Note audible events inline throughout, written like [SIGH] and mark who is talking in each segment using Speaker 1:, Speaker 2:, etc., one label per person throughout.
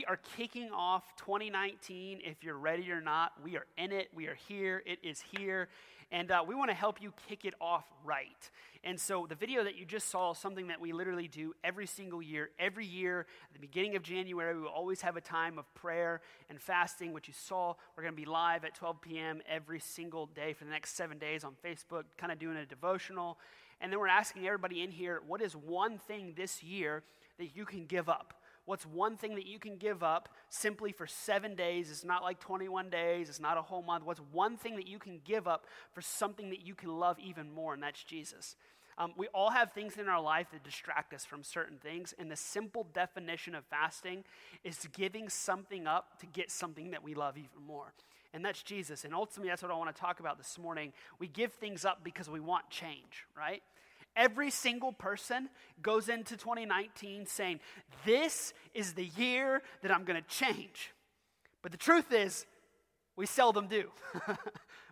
Speaker 1: we are kicking off 2019. If you're ready or not, we are in it. We are here. It is here. And uh, we want to help you kick it off right. And so the video that you just saw is something that we literally do every single year. Every year, at the beginning of January, we always have a time of prayer and fasting, which you saw. We're going to be live at 12 p.m. every single day for the next seven days on Facebook, kind of doing a devotional. And then we're asking everybody in here, what is one thing this year that you can give up? What's one thing that you can give up simply for seven days? It's not like 21 days, it's not a whole month. What's one thing that you can give up for something that you can love even more? And that's Jesus. Um, we all have things in our life that distract us from certain things, and the simple definition of fasting is giving something up to get something that we love even more. And that's Jesus. And ultimately, that's what I want to talk about this morning. We give things up because we want change, right? Every single person goes into 2019 saying, This is the year that I'm going to change. But the truth is, we seldom do, [LAUGHS]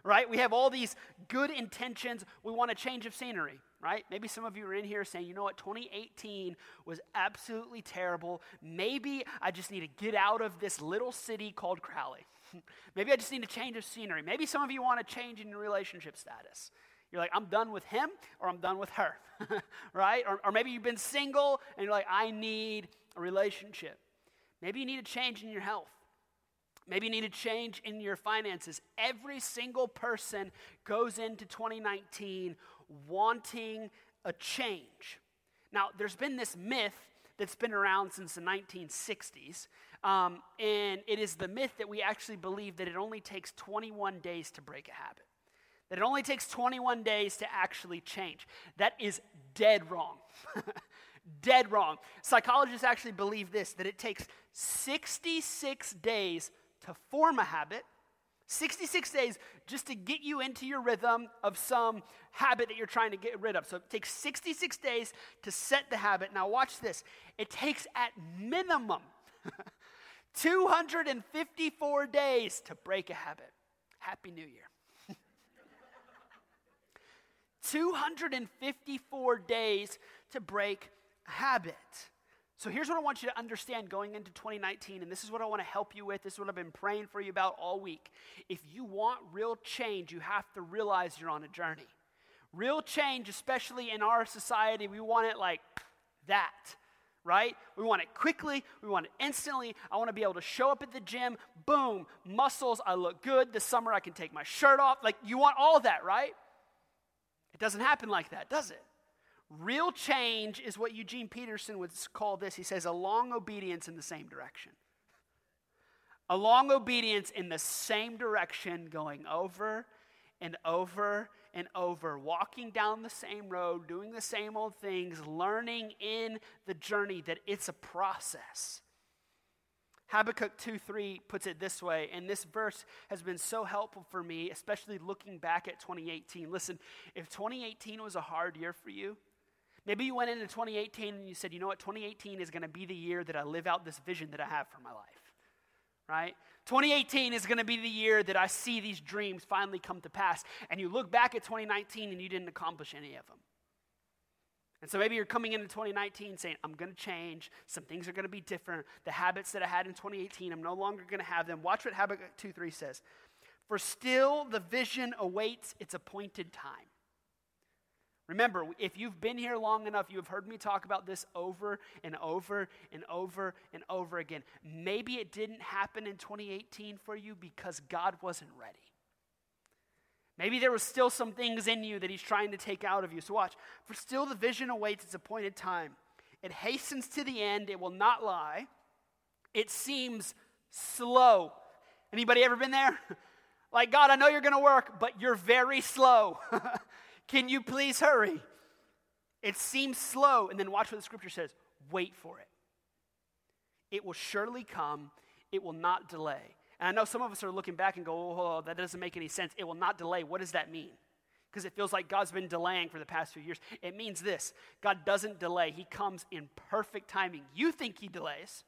Speaker 1: right? We have all these good intentions. We want a change of scenery, right? Maybe some of you are in here saying, you know what, 2018 was absolutely terrible. Maybe I just need to get out of this little city called Crowley. [LAUGHS] Maybe I just need a change of scenery. Maybe some of you want a change in your relationship status. You're like, I'm done with him or I'm done with her, [LAUGHS] right? Or, or maybe you've been single and you're like, I need a relationship. Maybe you need a change in your health. Maybe you need a change in your finances. Every single person goes into 2019 wanting a change. Now, there's been this myth that's been around since the 1960s, um, and it is the myth that we actually believe that it only takes 21 days to break a habit that it only takes 21 days to actually change. That is dead wrong. [LAUGHS] dead wrong. Psychologists actually believe this that it takes 66 days to form a habit, 66 days just to get you into your rhythm of some habit that you're trying to get rid of. So it takes 66 days to set the habit. Now, watch this. It takes at minimum [LAUGHS] 254 days to break a habit. Happy New Year. 254 days to break a habit. So here's what I want you to understand going into 2019, and this is what I want to help you with. This is what I've been praying for you about all week. If you want real change, you have to realize you're on a journey. Real change, especially in our society, we want it like that, right? We want it quickly, we want it instantly. I want to be able to show up at the gym, boom, muscles, I look good. This summer I can take my shirt off. Like, you want all that, right? It doesn't happen like that, does it? Real change is what Eugene Peterson would call this. He says, a long obedience in the same direction. A long obedience in the same direction, going over and over and over, walking down the same road, doing the same old things, learning in the journey that it's a process. Habakkuk 2 3 puts it this way, and this verse has been so helpful for me, especially looking back at 2018. Listen, if 2018 was a hard year for you, maybe you went into 2018 and you said, you know what, 2018 is going to be the year that I live out this vision that I have for my life, right? 2018 is going to be the year that I see these dreams finally come to pass. And you look back at 2019 and you didn't accomplish any of them. And so maybe you're coming into 2019 saying, I'm going to change. Some things are going to be different. The habits that I had in 2018, I'm no longer going to have them. Watch what Habakkuk 2 3 says. For still the vision awaits its appointed time. Remember, if you've been here long enough, you have heard me talk about this over and over and over and over again. Maybe it didn't happen in 2018 for you because God wasn't ready. Maybe there was still some things in you that he's trying to take out of you. So watch. For still the vision awaits its appointed time. It hastens to the end, it will not lie. It seems slow. Anybody ever been there? [LAUGHS] like, God, I know you're going to work, but you're very slow. [LAUGHS] Can you please hurry? It seems slow. And then watch what the scripture says wait for it. It will surely come, it will not delay. And I know some of us are looking back and go, oh, that doesn't make any sense. It will not delay. What does that mean? Because it feels like God's been delaying for the past few years. It means this God doesn't delay, He comes in perfect timing. You think He delays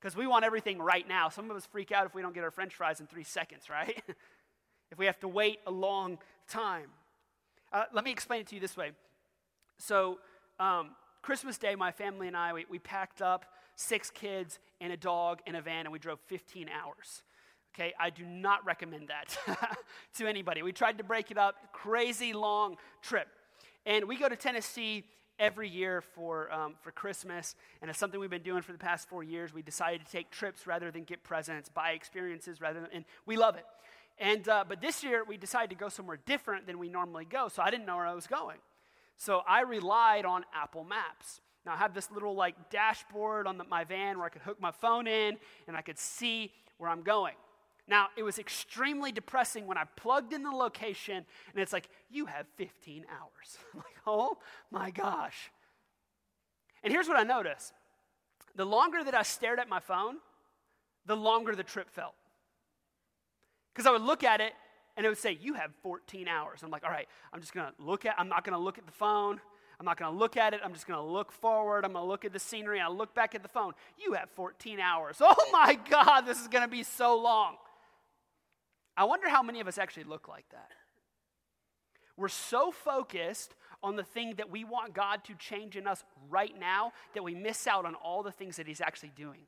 Speaker 1: because we want everything right now. Some of us freak out if we don't get our french fries in three seconds, right? [LAUGHS] if we have to wait a long time. Uh, let me explain it to you this way. So, um, Christmas Day, my family and I, we, we packed up six kids and a dog in a van, and we drove 15 hours. Okay, I do not recommend that [LAUGHS] to anybody. We tried to break it up, crazy long trip. And we go to Tennessee every year for, um, for Christmas, and it's something we've been doing for the past four years. We decided to take trips rather than get presents, buy experiences rather than, and we love it. And, uh, but this year we decided to go somewhere different than we normally go, so I didn't know where I was going. So I relied on Apple Maps. Now I have this little like dashboard on the, my van where I could hook my phone in and I could see where I'm going. Now, it was extremely depressing when I plugged in the location and it's like, you have 15 hours. [LAUGHS] I'm like, oh my gosh. And here's what I noticed the longer that I stared at my phone, the longer the trip felt. Because I would look at it and it would say, You have 14 hours. I'm like, All right, I'm just going to look at, I'm not going to look at the phone. I'm not going to look at it. I'm just going to look forward. I'm going to look at the scenery. I look back at the phone. You have 14 hours. [LAUGHS] Oh my God, this is going to be so long. I wonder how many of us actually look like that. We're so focused on the thing that we want God to change in us right now that we miss out on all the things that He's actually doing.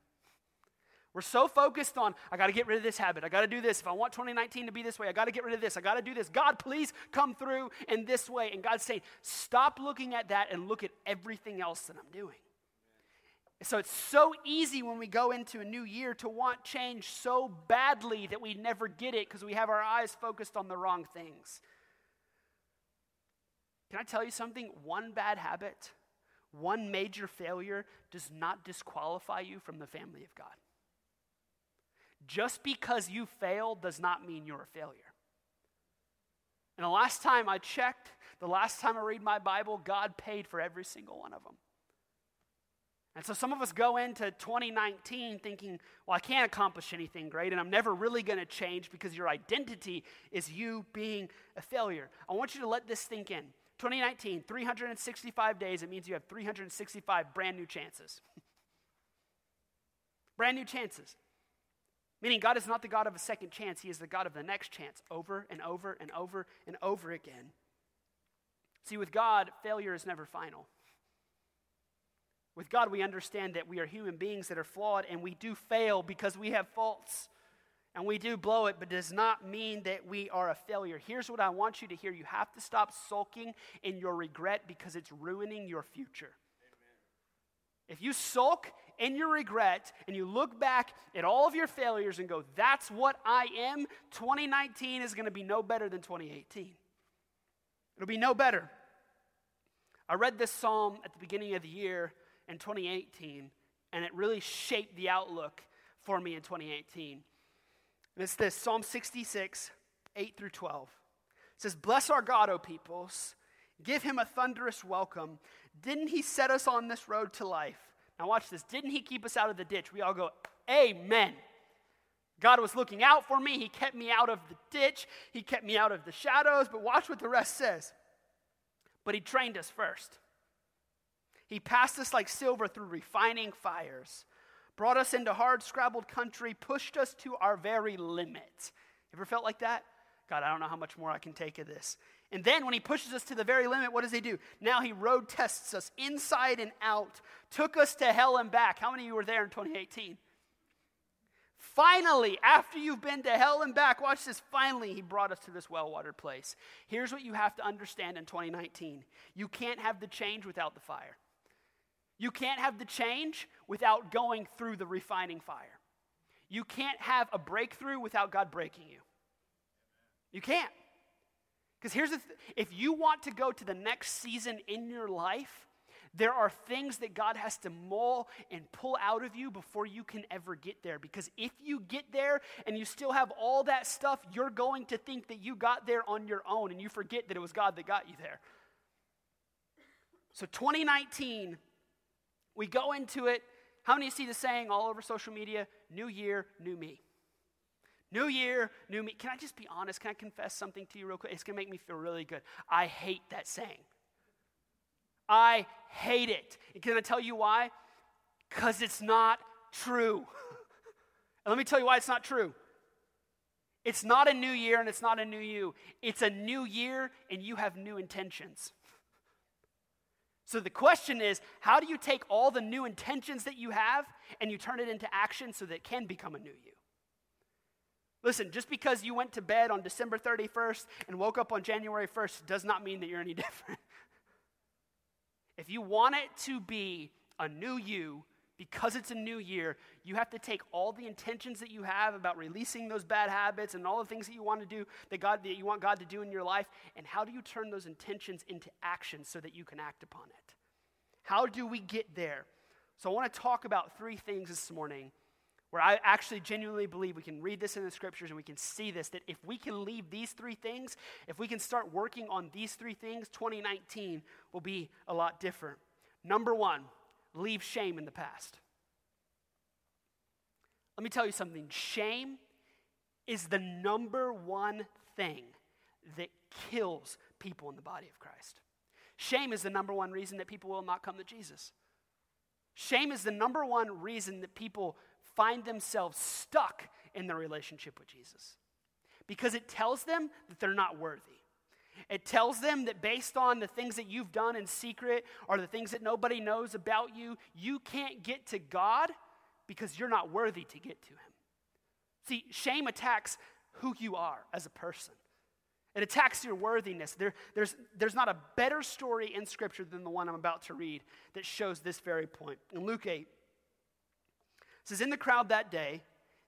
Speaker 1: We're so focused on, I got to get rid of this habit. I got to do this. If I want 2019 to be this way, I got to get rid of this. I got to do this. God, please come through in this way. And God's saying, stop looking at that and look at everything else that I'm doing. So it's so easy when we go into a new year to want change so badly that we never get it because we have our eyes focused on the wrong things. Can I tell you something? One bad habit, one major failure does not disqualify you from the family of God. Just because you failed does not mean you're a failure. And the last time I checked, the last time I read my Bible, God paid for every single one of them. And so some of us go into 2019 thinking, well, I can't accomplish anything great, and I'm never really going to change because your identity is you being a failure. I want you to let this sink in. 2019, 365 days, it means you have 365 brand new chances. [LAUGHS] brand new chances. Meaning, God is not the God of a second chance, He is the God of the next chance, over and over and over and over again. See, with God, failure is never final. With God, we understand that we are human beings that are flawed and we do fail because we have faults. And we do blow it, but does not mean that we are a failure. Here's what I want you to hear you have to stop sulking in your regret because it's ruining your future. If you sulk in your regret and you look back at all of your failures and go, that's what I am, 2019 is going to be no better than 2018. It'll be no better. I read this psalm at the beginning of the year in 2018, and it really shaped the outlook for me in 2018. And it's this Psalm 66, 8 through 12. It says, Bless our God, O peoples. Give him a thunderous welcome. Didn't he set us on this road to life? Now, watch this. Didn't he keep us out of the ditch? We all go, Amen. God was looking out for me. He kept me out of the ditch. He kept me out of the shadows. But watch what the rest says. But he trained us first. He passed us like silver through refining fires, brought us into hard scrabbled country, pushed us to our very limit. Ever felt like that? God, I don't know how much more I can take of this. And then when he pushes us to the very limit, what does he do? Now he road tests us inside and out, took us to hell and back. How many of you were there in 2018? Finally, after you've been to hell and back, watch this. Finally, he brought us to this well watered place. Here's what you have to understand in 2019 you can't have the change without the fire. You can't have the change without going through the refining fire. You can't have a breakthrough without God breaking you. You can't. Because here's the th- if you want to go to the next season in your life, there are things that God has to mull and pull out of you before you can ever get there. Because if you get there and you still have all that stuff, you're going to think that you got there on your own and you forget that it was God that got you there. So, 2019, we go into it. How many see the saying all over social media? New year, new me. New year, new me. Can I just be honest? Can I confess something to you real quick? It's going to make me feel really good. I hate that saying. I hate it. And can I tell you why? Because it's not true. and [LAUGHS] let me tell you why it's not true. It's not a new year and it's not a new you. It's a new year and you have new intentions. So the question is how do you take all the new intentions that you have and you turn it into action so that it can become a new you? Listen, just because you went to bed on December 31st and woke up on January 1st does not mean that you're any [LAUGHS] different. if you want it to be a new you, because it's a new year, you have to take all the intentions that you have about releasing those bad habits and all the things that you want to do that God that you want God to do in your life and how do you turn those intentions into action so that you can act upon it? How do we get there? So I want to talk about three things this morning where I actually genuinely believe we can read this in the scriptures and we can see this that if we can leave these three things, if we can start working on these three things, 2019 will be a lot different. Number 1, leave shame in the past. Let me tell you something shame is the number one thing that kills people in the body of Christ. Shame is the number one reason that people will not come to Jesus. Shame is the number one reason that people find themselves stuck in their relationship with Jesus because it tells them that they're not worthy. It tells them that based on the things that you've done in secret or the things that nobody knows about you, you can't get to God because you're not worthy to get to Him. See, shame attacks who you are as a person. It attacks your worthiness. There, there's, there's not a better story in Scripture than the one I'm about to read that shows this very point. In Luke 8, it says, In the crowd that day,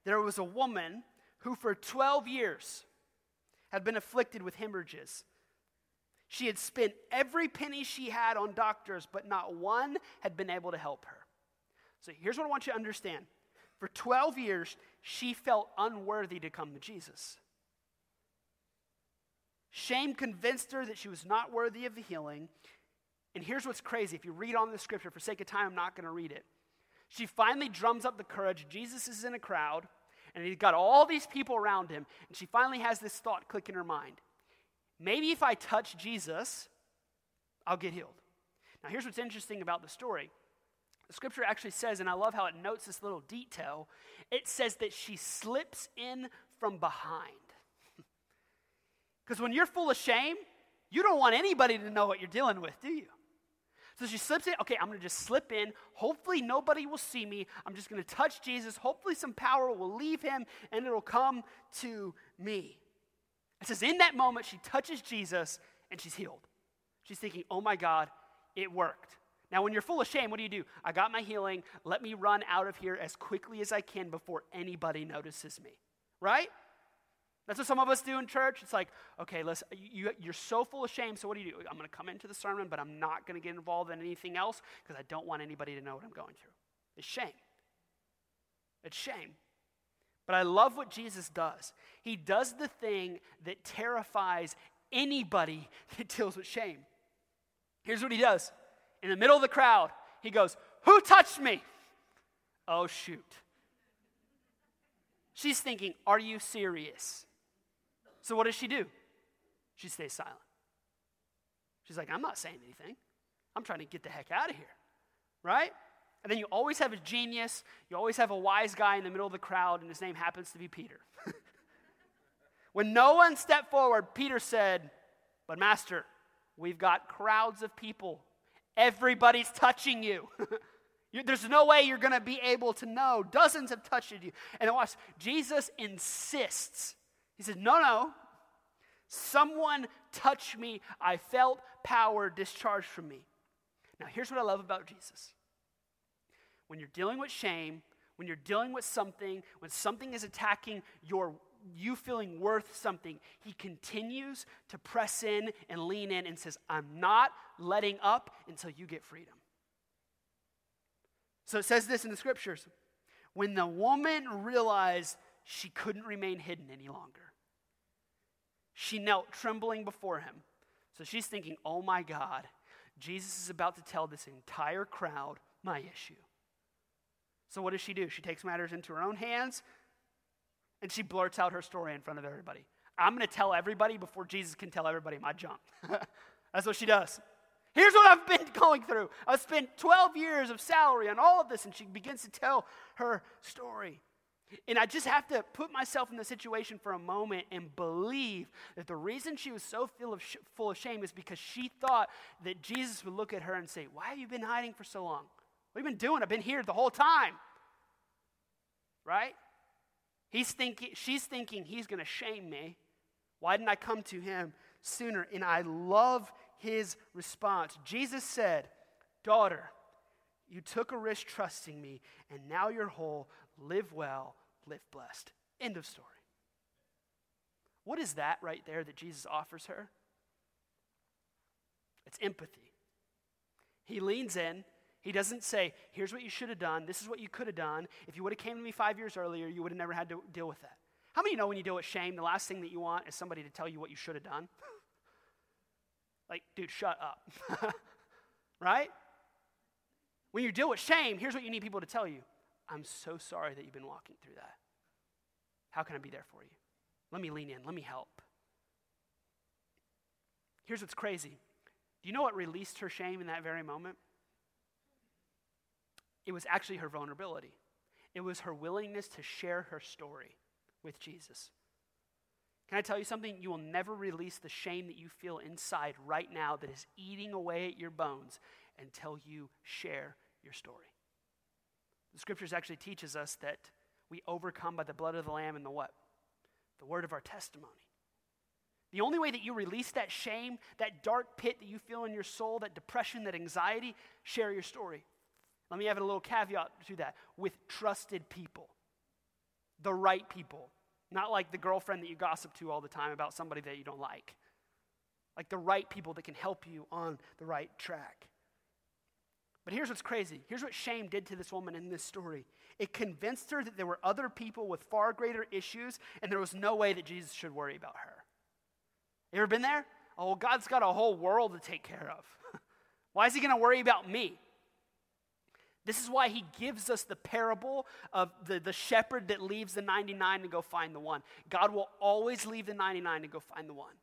Speaker 1: there was a woman who for 12 years had been afflicted with hemorrhages she had spent every penny she had on doctors, but not one had been able to help her. So here's what I want you to understand. For 12 years, she felt unworthy to come to Jesus. Shame convinced her that she was not worthy of the healing. And here's what's crazy. If you read on the scripture, for sake of time, I'm not going to read it. She finally drums up the courage. Jesus is in a crowd, and he's got all these people around him. And she finally has this thought click in her mind maybe if I touch Jesus, I'll get healed. Now, here's what's interesting about the story. The scripture actually says, and I love how it notes this little detail, it says that she slips in from behind. [LAUGHS] Because when you're full of shame, you don't want anybody to know what you're dealing with, do you? So she slips in. Okay, I'm going to just slip in. Hopefully, nobody will see me. I'm just going to touch Jesus. Hopefully, some power will leave him and it'll come to me. It says, in that moment, she touches Jesus and she's healed. She's thinking, oh my God, it worked. Now, when you're full of shame, what do you do? I got my healing. Let me run out of here as quickly as I can before anybody notices me. Right? That's what some of us do in church. It's like, okay, listen, you, you're so full of shame, so what do you do? I'm going to come into the sermon, but I'm not going to get involved in anything else because I don't want anybody to know what I'm going through. It's shame. It's shame. But I love what Jesus does. He does the thing that terrifies anybody [LAUGHS] that deals with shame. Here's what he does in the middle of the crowd, he goes, Who touched me? Oh, shoot. She's thinking, Are you serious? So what does she do? She stays silent. She's like, I'm not saying anything. I'm trying to get the heck out of here. Right? And then you always have a genius, you always have a wise guy in the middle of the crowd, and his name happens to be Peter. [LAUGHS] when no one stepped forward, Peter said, But, Master, we've got crowds of people. Everybody's touching you. [LAUGHS] There's no way you're going to be able to know. Dozens have touched you. And watch, Jesus insists. He says, No, no. Someone touched me. I felt power discharged from me. Now, here's what I love about Jesus when you're dealing with shame, when you're dealing with something, when something is attacking your you feeling worth something, he continues to press in and lean in and says, I'm not letting up until you get freedom. So it says this in the scriptures. When the woman realized she couldn't remain hidden any longer, she knelt trembling before him. So she's thinking, oh my God, Jesus is about to tell this entire crowd my issue. So, what does she do? She takes matters into her own hands and she blurts out her story in front of everybody. I'm going to tell everybody before Jesus can tell everybody my junk. [LAUGHS] That's what she does. Here's what I've been [LAUGHS] going through. I've spent 12 years of salary on all of this, and she begins to tell her story. And I just have to put myself in the situation for a moment and believe that the reason she was so full of, sh- full of shame is because she thought that Jesus would look at her and say, Why have you been hiding for so long? What have you been doing? I've been here the whole time. Right? He's thinking, she's thinking he's going to shame me. Why didn't I come to him sooner? And I love his response. Jesus said, Daughter, you took a risk trusting me, and now you're whole. Live well, live blessed. End of story. What is that right there that Jesus offers her? It's empathy. He leans in. He doesn't say, here's what you should have done. This is what you could have done. If you would have came to me five years earlier, you would have never had to deal with that. How many know when you deal with shame, the last thing that you want is somebody to tell you what you should have done? [LAUGHS] like, dude, shut up. [LAUGHS] right? When you deal with shame, here's what you need people to tell you I'm so sorry that you've been walking through that. How can I be there for you? Let me lean in, let me help. Here's what's crazy. Do you know what released her shame in that very moment? It was actually her vulnerability. It was her willingness to share her story with Jesus. Can I tell you something? You will never release the shame that you feel inside right now that is eating away at your bones until you share your story. The scriptures actually teaches us that we overcome by the blood of the lamb and the what? The word of our testimony. The only way that you release that shame, that dark pit that you feel in your soul, that depression, that anxiety, share your story. Let me have a little caveat to that with trusted people, the right people, not like the girlfriend that you gossip to all the time about somebody that you don't like. Like the right people that can help you on the right track. But here's what's crazy. Here's what shame did to this woman in this story. It convinced her that there were other people with far greater issues, and there was no way that Jesus should worry about her. You ever been there? Oh, well, God's got a whole world to take care of. [LAUGHS] Why is he going to worry about me? This is why he gives us the parable of the, the shepherd that leaves the 99 to go find the one. God will always leave the 99 to go find the one.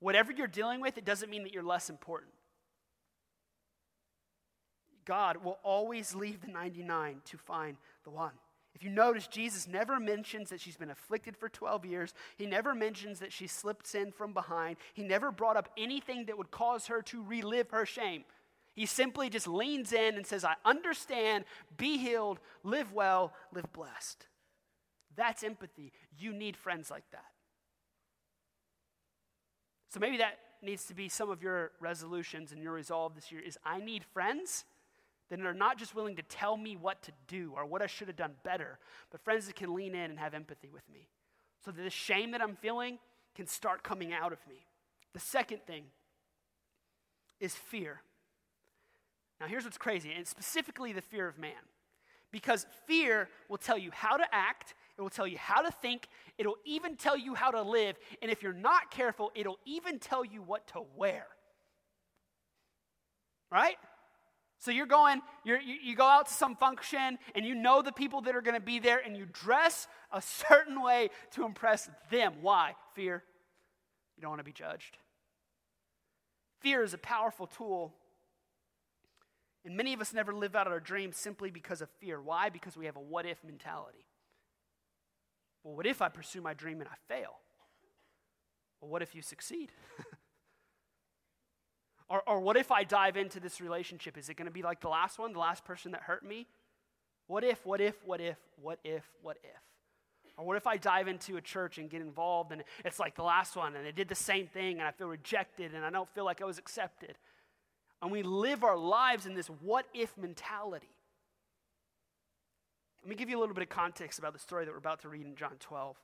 Speaker 1: Whatever you're dealing with, it doesn't mean that you're less important. God will always leave the 99 to find the one. If you notice, Jesus never mentions that she's been afflicted for 12 years. He never mentions that she slipped sin from behind. He never brought up anything that would cause her to relive her shame. He simply just leans in and says, I understand, be healed, live well, live blessed. That's empathy. You need friends like that. So maybe that needs to be some of your resolutions and your resolve this year is I need friends that are not just willing to tell me what to do or what I should have done better, but friends that can lean in and have empathy with me. So that the shame that I'm feeling can start coming out of me. The second thing is fear. Now, here's what's crazy, and specifically the fear of man. Because fear will tell you how to act, it will tell you how to think, it'll even tell you how to live, and if you're not careful, it'll even tell you what to wear. Right? So you're going, you're, you, you go out to some function and you know the people that are going to be there and you dress a [LAUGHS] certain way to impress them. Why? Fear. You don't want to be judged. Fear is a powerful tool and many of us never live out our dreams simply because of fear. Why? Because we have a what if mentality. Well, what if I pursue my dream and I fail? Well, what if you succeed? [LAUGHS] or, or what if I dive into this relationship? Is it going to be like the last one, the last person that hurt me? What if, what if, what if, what if, what if? Or what if I dive into a church and get involved and it's like the last one and they did the same thing and I feel rejected and I don't feel like I was accepted? and we live our lives in this what if mentality. Let me give you a little bit of context about the story that we're about to read in John 12.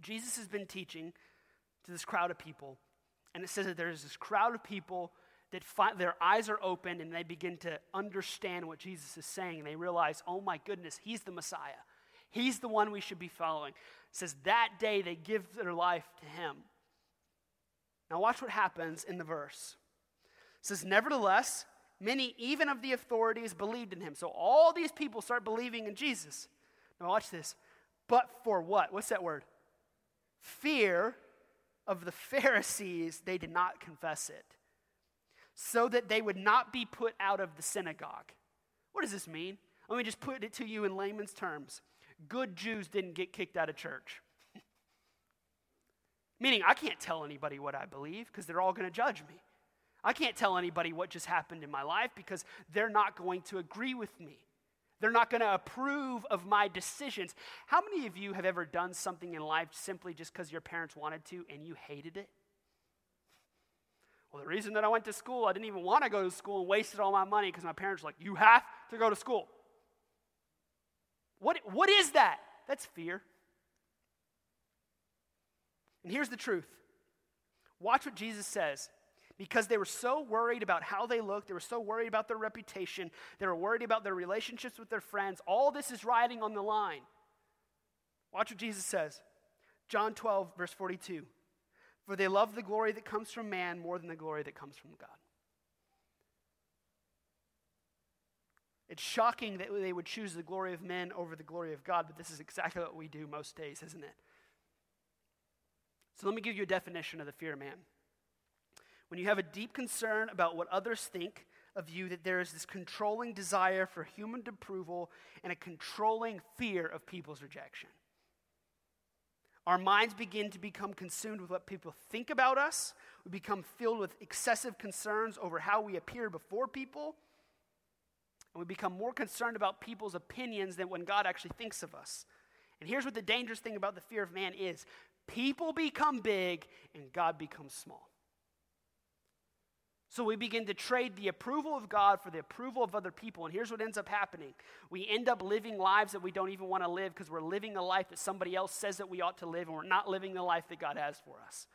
Speaker 1: Jesus has been teaching to this crowd of people, and it says that there's this crowd of people that find, their eyes are open and they begin to understand what Jesus is saying, and they realize, oh my goodness, he's the Messiah. He's the one we should be following. It says that day they give their life to him. Now, watch what happens in the verse says, Nevertheless, many even of the authorities believed in him. So all these people start believing in Jesus. Now, watch this. But for what? What's that word? Fear of the [LAUGHS] Pharisees, they did not confess it, so that they would not be put out of the synagogue. What does this mean? Let me just put it to you in layman's terms. Good Jews didn't get kicked out of church. [LAUGHS] Meaning, I can't tell anybody what I believe because they're all going to judge me. I can't tell anybody what just happened in my life because they're not going to agree with me. They're not going to approve of my decisions. How many of you have ever done something in life simply just because your parents wanted to and you hated it? Well, the reason that I went to school, I didn't even want to go to school and wasted all my money because my parents were like, you have to go to school. What, what is that? That's fear. And here's the truth watch what Jesus says because they were so worried about how they looked, they were so worried about their reputation, they were worried about their relationships with their friends. All this is riding on the line. Watch what Jesus says. John 12, verse 42. For they love the glory that comes from man more than the glory that comes from God. It's shocking that they would choose the glory of men over the glory of God, but this is exactly what we do most days, isn't it? So let me give you a definition of the fear of man when you have a deep concern about what others think of you, that there is this controlling desire for human approval and a controlling fear of people's rejection. Our minds begin to become consumed with what people think about us. We become filled with excessive concerns over how we appear before people. And we become more concerned about people's opinions than when God actually thinks of us. And here's what the dangerous thing about the fear of man is people become big and God becomes small. So we begin to trade the approval of God for the approval of other people. And here's what ends up happening we end up living lives that we don't even want to live because we're living a life that somebody else says that we ought to live, and we're not living the life that God has for us.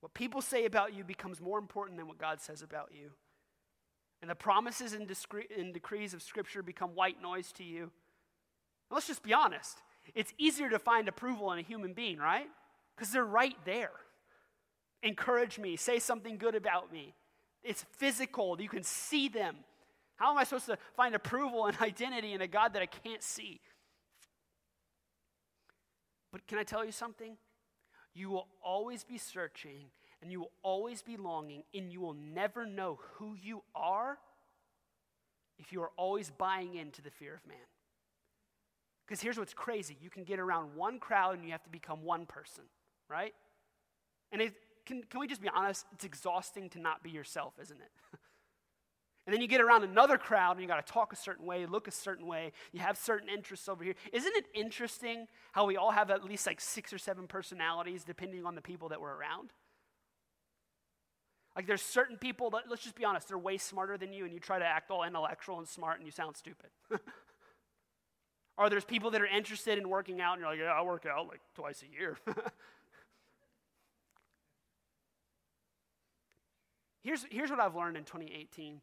Speaker 1: What people say about you becomes more important than what God says about you. And the promises and, discre- and decrees of Scripture become white noise to you. Now, let's just be honest. It's easier to find approval in a human being, right? Because they're right there encourage me, say something good about me. It's physical, you can see them. How am I supposed to find approval and [LAUGHS] identity in a God that I can't see? But can I tell you something? You will always be searching and you will always be longing, and you will never know who you are if you are always buying into the fear of man. Because here's what's crazy you can get around one crowd and you have to become one person, right? And it, can, can we just be honest? It's exhausting to not be yourself, isn't it? [LAUGHS] and then you get around another crowd and you got to talk a certain way, look a certain way, you have certain interests over here. Isn't it interesting how we all have at least like six or seven personalities depending on the people that we're around? Like there's certain people that, let's just be honest, they're way smarter than you and you try to act all intellectual and smart and you sound stupid. [LAUGHS] or there's people that are interested in working out and you're like, yeah, I work out like twice a year. [LAUGHS] Here's, here's what I've learned in 2018.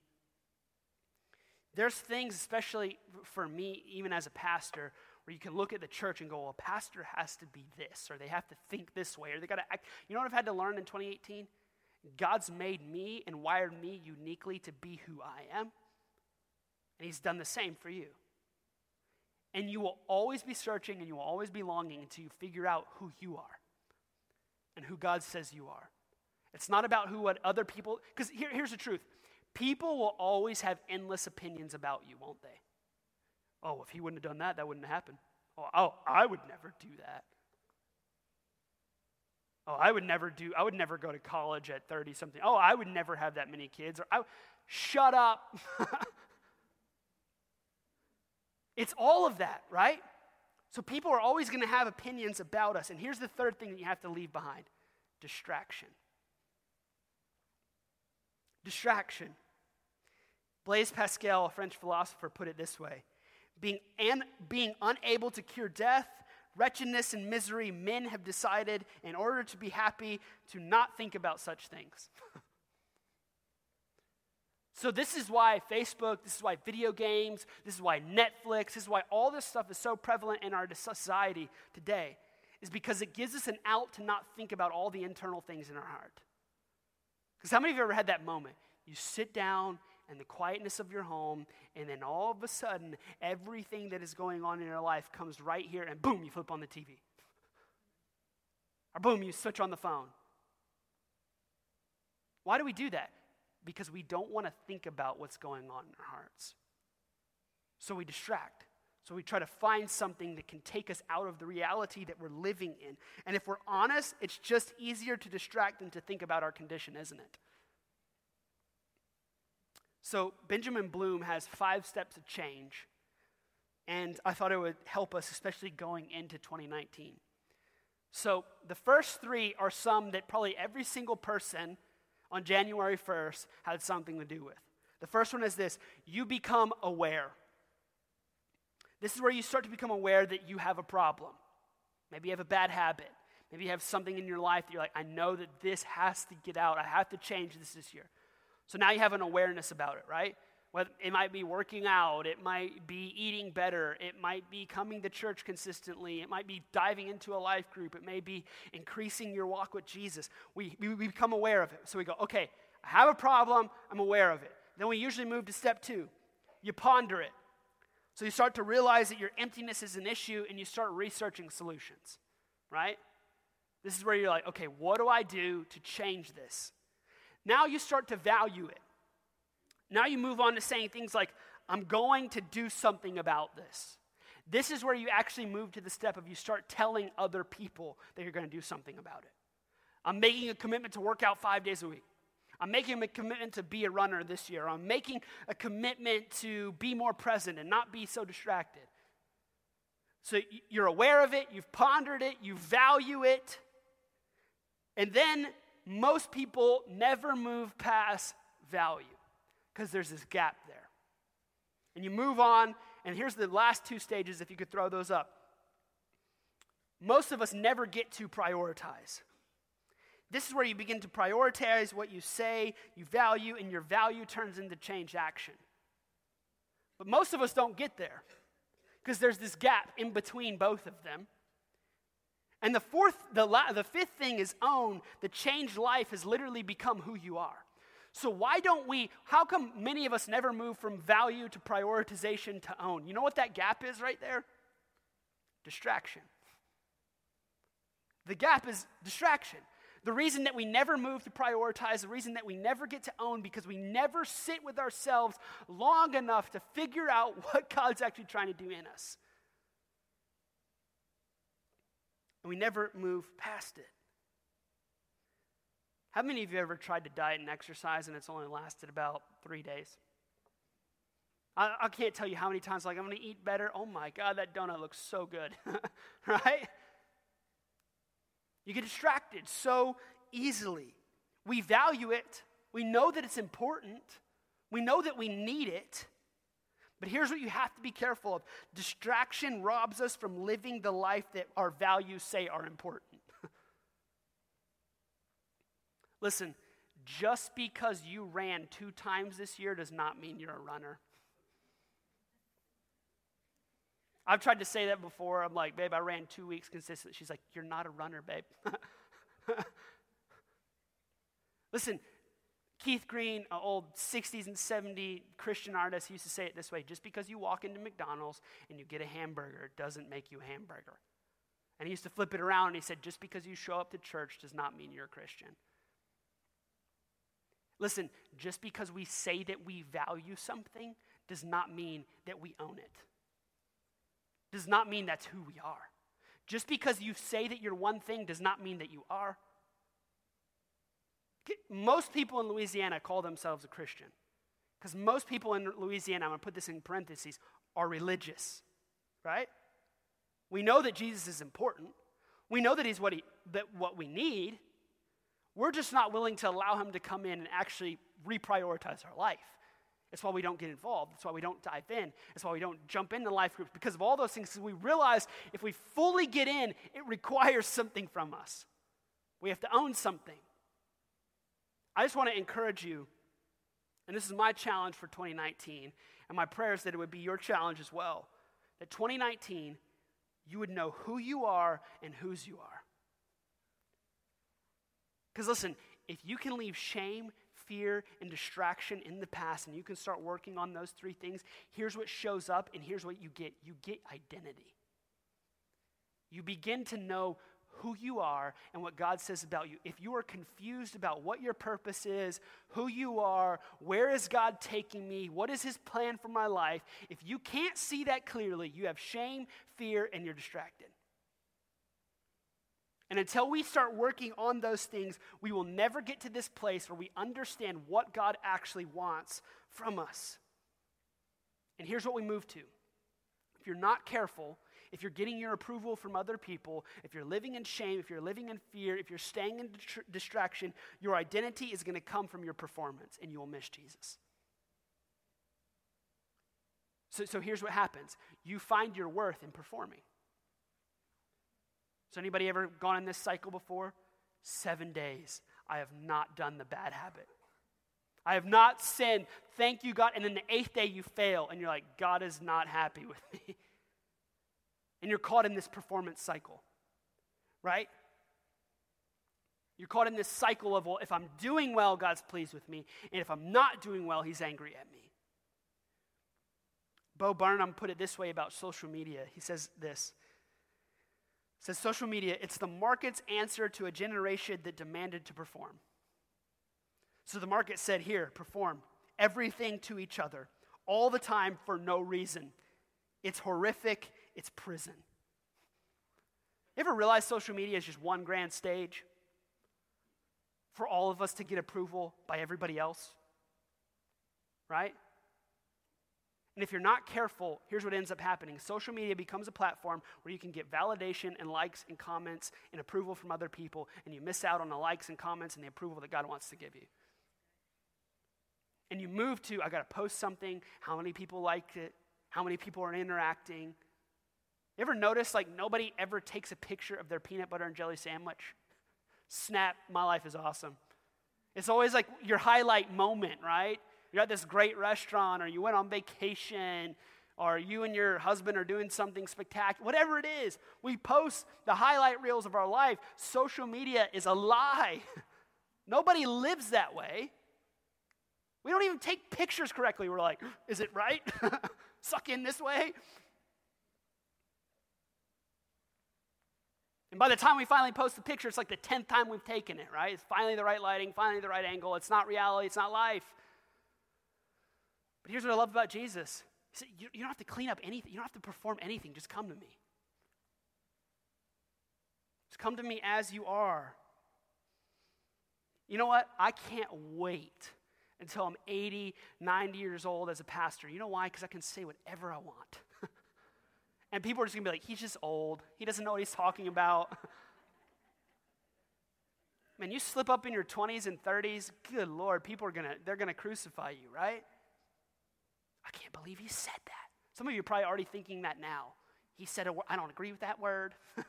Speaker 1: There's things, especially for me, even as a pastor, where you can look at the church and go, well, a pastor has to be this, or they have to think this way, or they got to act. You know what I've had to learn in 2018? God's made me and wired me uniquely to be who I am. And He's done the same for you. And you will always be searching and you will always be longing until you figure out who you are and who God says you are. It's not about who what other people, because here, here's the truth. People will always have endless opinions about you, won't they? Oh, if he wouldn't have done that, that wouldn't happen. Oh, oh, I would never do that. Oh, I would never do, I would never go to college at 30 something. Oh, I would never have that many kids. Or I, shut up. [LAUGHS] it's all of that, right? So people are always going to have opinions about us. And here's the third thing that you have to leave behind distraction. Distraction. Blaise Pascal, a French philosopher, put it this way being, an, being unable to cure death, wretchedness, and misery, men have decided, in order to be happy, to not think about such things. [LAUGHS] so, this is why Facebook, this is why video games, this is why Netflix, this is why all this stuff is so prevalent in our society today, is because it gives us an out to not think about all the internal things in our heart. Because how many of you ever had that moment? You sit down in the quietness of your home, and then all of a sudden, everything that is going on in your life comes right here, and boom, you flip on the TV. Or boom, you switch on the phone. Why do we do that? Because we don't want to think about what's going on in our hearts. So we distract. So we try to find something that can take us out of the reality that we're living in. And if we're honest, it's just easier to distract than to think about our condition, isn't it? So Benjamin Bloom has five steps of change. And I thought it would help us, especially going into 2019. So the first three are some that probably every single person on January 1st had something to do with. The first one is this you become aware. This is where you start to become aware that you have a problem. Maybe you have a bad habit. Maybe you have something in your life that you're like, I know that this has to get out. I have to change this this year. So now you have an awareness about it, right? Well, it might be working out, it might be eating better, it might be coming to church consistently, it might be diving into a life group, it may be increasing your walk with Jesus. We, we, we become aware of it. So we go, okay, I have a problem, I'm aware of it. Then we usually move to step two. You ponder it. So you start to realize that your emptiness is an issue and you start researching solutions, right? This is where you're like, okay, what do I do to change this? Now you start to value it. Now you move on to saying things like, I'm going to do something about this. This is where you actually move to the step of you start telling other people that you're going to do something about it. I'm making a commitment to work out five days a week. I'm making a commitment to be a runner this year. I'm making a commitment to be more present and not be so distracted. So you're aware of it, you've pondered it, you value it. And then most people never move past value because there's this gap there. And you move on, and here's the last two stages, if you could throw those up. Most of us never get to prioritize. This is where you begin to prioritize what you say, you value, and your value turns into change action. But most of us don't get there because there's this gap in between both of them. And the fourth, the, la- the fifth thing is own. The changed life has literally become who you are. So why don't we, how come many of us never move from value to prioritization to own? You know what that gap is right there? Distraction. The gap is distraction. The reason that we never move to prioritize, the reason that we never get to own, because we never sit with ourselves long enough to figure out [LAUGHS] what God's actually trying to do in us. And we never move past it. How many of you ever tried to diet and exercise and it's only lasted about three days? I, I can't tell you how many times, like, I'm going to eat better. Oh my God, that donut looks so good, [LAUGHS] right? You get distracted so easily. We value it, we know that it's important, we know that we need it. But here's what you have to be careful of distraction robs us from living the life that our values say are important. [LAUGHS] Listen, just because you ran two times this year does not mean you're a runner. I've tried to say that before. I'm like, babe, I ran two weeks consistently. She's like, you're not a runner, babe. [LAUGHS] Listen, Keith Green, an old 60s and 70s Christian artist, used to say it this way just because you walk into McDonald's and you get a hamburger doesn't make you a hamburger. And he used to flip it around and he said, just because you show up to church does not mean you're a Christian. Listen, just because we say that we value something does not mean that we own it does not mean that's who we are. Just because you say that you're one thing does not mean that you are. Most people in Louisiana call themselves a Christian. Because most people in Louisiana, I'm going to put this in parentheses, are religious, right? We know that Jesus is important. We know that he's what, he, that what we need. We're just not willing to allow him to come in and actually reprioritize our life. That's why we don't get involved. That's why we don't dive in. That's why we don't jump into life groups because of all those things. Because we realize if we fully get in, it requires something from us. We have to own something. I just want to encourage you, and this is my challenge for 2019, and my prayer is that it would be your challenge as well. That 2019, you would know who you are and whose you are. Because listen, if you can leave shame fear and distraction in the past and you can start working on those three things, here's what shows up and here's what you get you get identity. You begin to know who you are and what God says about you, if you are confused about what your purpose is, who you are, where is God taking me, what is His plan for my life, if you can't see that clearly, you have shame, fear, and you're distracted. And until we start working on those things, we will never get to this place where we understand what God actually wants from us. And here's what we move to. If you're not careful, if you're getting your approval from other people, if you're living in shame, if you're living in fear, if you're staying in distraction, your identity is going to come from your performance and you will miss Jesus. So, so here's what happens you find your worth in performing. So, anybody ever gone in this cycle before? Seven days. I have not done the bad habit. I have not sinned. Thank you, God. And then the eighth day you fail, and you're like, God is not happy with me. [LAUGHS] And you're caught in this performance cycle, right? You're caught in this cycle of, well, if I'm doing well, God's pleased with me. And if I'm not doing well, he's angry at me. Bo Burnham put it this way about social media. He says this. Says social media, it's the market's answer to a generation that demanded to perform. So the market said, here, perform everything to each other, all the time for no reason. It's horrific, it's prison. You ever realize social media is just one grand stage for all of us to get approval by everybody else? Right? And if you're not careful, here's what ends up happening social media becomes a platform where you can get validation and likes and comments and approval from other people, and you miss out on the likes and comments and the approval that God wants to give you. And you move to, I got to post something, how many people liked it, how many people are interacting, you ever notice like nobody ever takes a picture of their peanut butter and jelly sandwich? Snap, my life is awesome. It's always like your highlight moment, right? You're at this great restaurant or you went on vacation or you and your husband are doing something spectacular, whatever it is, we post the highlight reels of our life. Social media is a lie. [LAUGHS] Nobody lives that way. We don't even take pictures correctly. We're like, [GASPS] is it right? [LAUGHS] Suck in this way. And by the time we finally post the picture, it's like the 10th time we've taken it, right? It's finally the right lighting, finally the right angle. It's not reality, it's not life. But here's what I love about Jesus He said, You, you don't have to clean up anything, you don't have to perform anything, just come to me. Just come to me as you are. You know what? I can't wait until I'm 80, 90 years old as a pastor. You know why? Because I can say whatever I want. [LAUGHS] And people are just going to be like, he's just old. He doesn't know what he's talking about. [LAUGHS] Man, you slip up in your 20s and 30s, good Lord, people are going to, they're going to crucify you, right? I can't believe he said that. Some of you are probably already thinking that now. He said I don't agree with that word. [LAUGHS]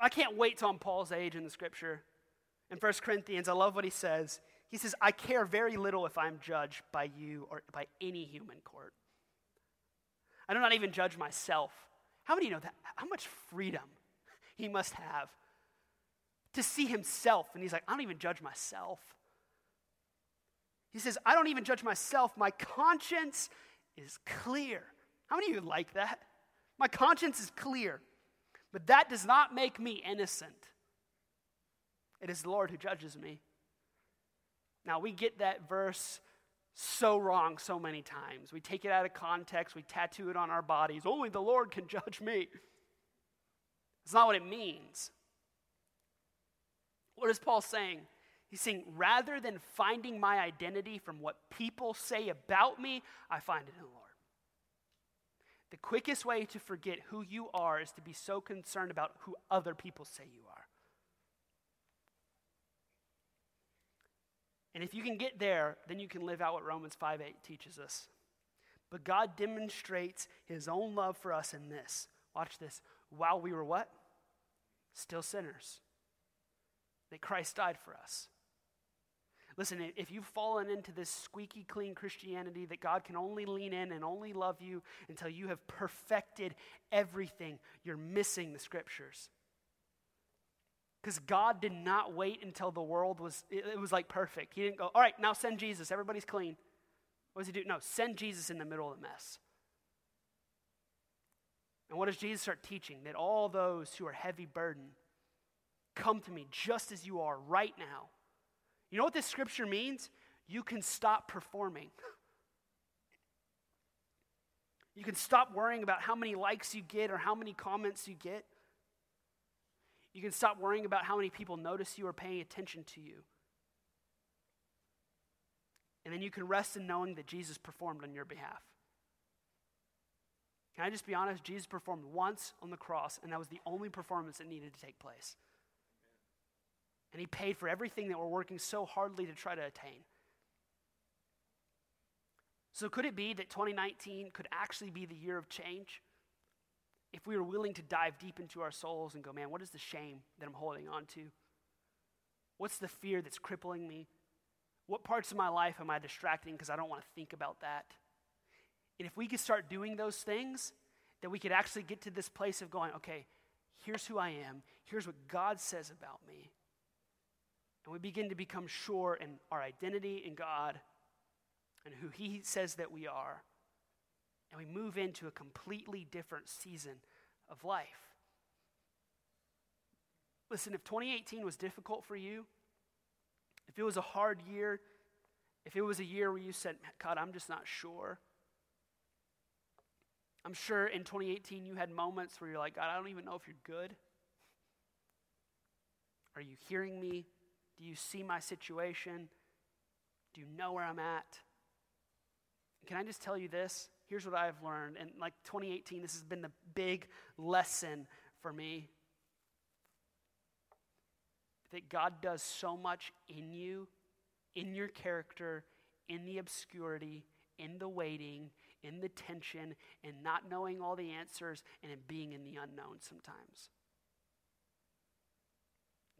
Speaker 1: I can't wait till I'm Paul's age in the scripture. In 1 Corinthians, I love what he says. He says, I care very little if I'm judged by you or by any human court. I do not even judge myself. How many know that? How much freedom he must have to see himself. And he's like, I don't even judge myself. He says, I don't even judge myself. My conscience is clear. How many of you like that? My conscience is clear. But that does not make me innocent. It is the Lord who judges me. Now, we get that verse so wrong so many times. We take it out of context, we tattoo it on our bodies. Only the Lord can [LAUGHS] judge me. It's not what it means. What is Paul saying? He's saying, rather than finding my identity from what people say about me, I find it in the Lord. The quickest way to forget who you are is to be so concerned about who other people say you are. And if you can get there, then you can live out what Romans 5 8 teaches us. But God demonstrates his own love for us in this. Watch this. While we were what? Still sinners. That Christ died for us. Listen, if you've fallen into this squeaky clean Christianity that God can only lean in and only love you until you have perfected everything, you're missing the scriptures. Because God did not wait until the world was, it, was like perfect. He didn't go, all right, now send Jesus. Everybody's clean. What does he do? No, send Jesus in the middle of the mess. And what does Jesus start teaching? That all those who are heavy burdened come to me just as you are right now. You know what this scripture means? You can stop performing. You can stop worrying about how many likes you get or how many comments you get. You can stop worrying about how many people notice you or paying attention to you. And then you can rest in knowing that Jesus performed on your behalf. Can I just be honest? Jesus performed once on the cross, and that was the only performance that needed to take place. And he paid for everything that we're working so hardly to try to attain. So, could it be that 2019 could actually be the year of change? If we were willing to dive deep into our souls and go, man, what is the shame that I'm holding on to? What's the fear that's crippling me? What parts of my life am I distracting because I don't want to think about that? And if we could start doing those things, that we could actually get to this place of going, okay, here's who I am, here's what God says about me. And we begin to become sure in our identity in God and who He says that we are. And we move into a completely different season of life. Listen, if 2018 was difficult for you, if it was a hard year, if it was a year where you said, God, I'm just not sure. I'm sure in 2018 you had moments where you're like, God, I don't even know if you're good. Are you hearing me? Do you see my situation? Do you know where I'm at? Can I just tell you this? Here's what I've learned. And like 2018, this has been the big lesson for me that God does so much in you, in your character, in the obscurity, in the waiting, in the tension, in not knowing all the answers, and in being in the unknown sometimes.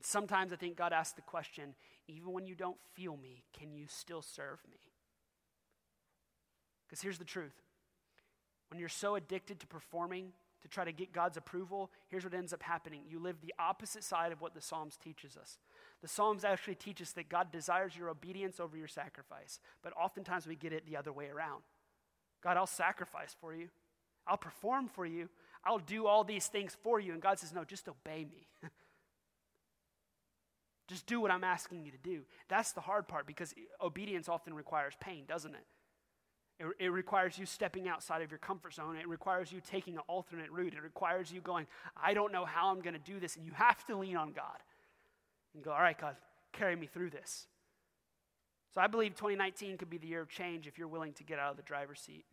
Speaker 1: Sometimes I think God asks the question even when you don't feel me, can you still serve me? Because here's the truth when you're so addicted to performing to try to get God's approval, here's what ends up happening. You live the opposite side of what the Psalms teaches us. The Psalms actually teach us that God desires your obedience over your sacrifice, but oftentimes we get it the other way around. God, I'll sacrifice for you. I'll perform for you. I'll do all these things for you. And God says, No, just obey me. [LAUGHS] just do what I'm asking you to do. That's the hard part because obedience often requires pain, doesn't it? It, it, requires you stepping outside of your comfort zone. It requires you taking an alternate route. It requires you going, I don't know how I'm going to do this. And you have to lean on God and go, All right, God, carry me through this. So I believe 2019 could be the year of change if you're willing to get out of the driver's seat.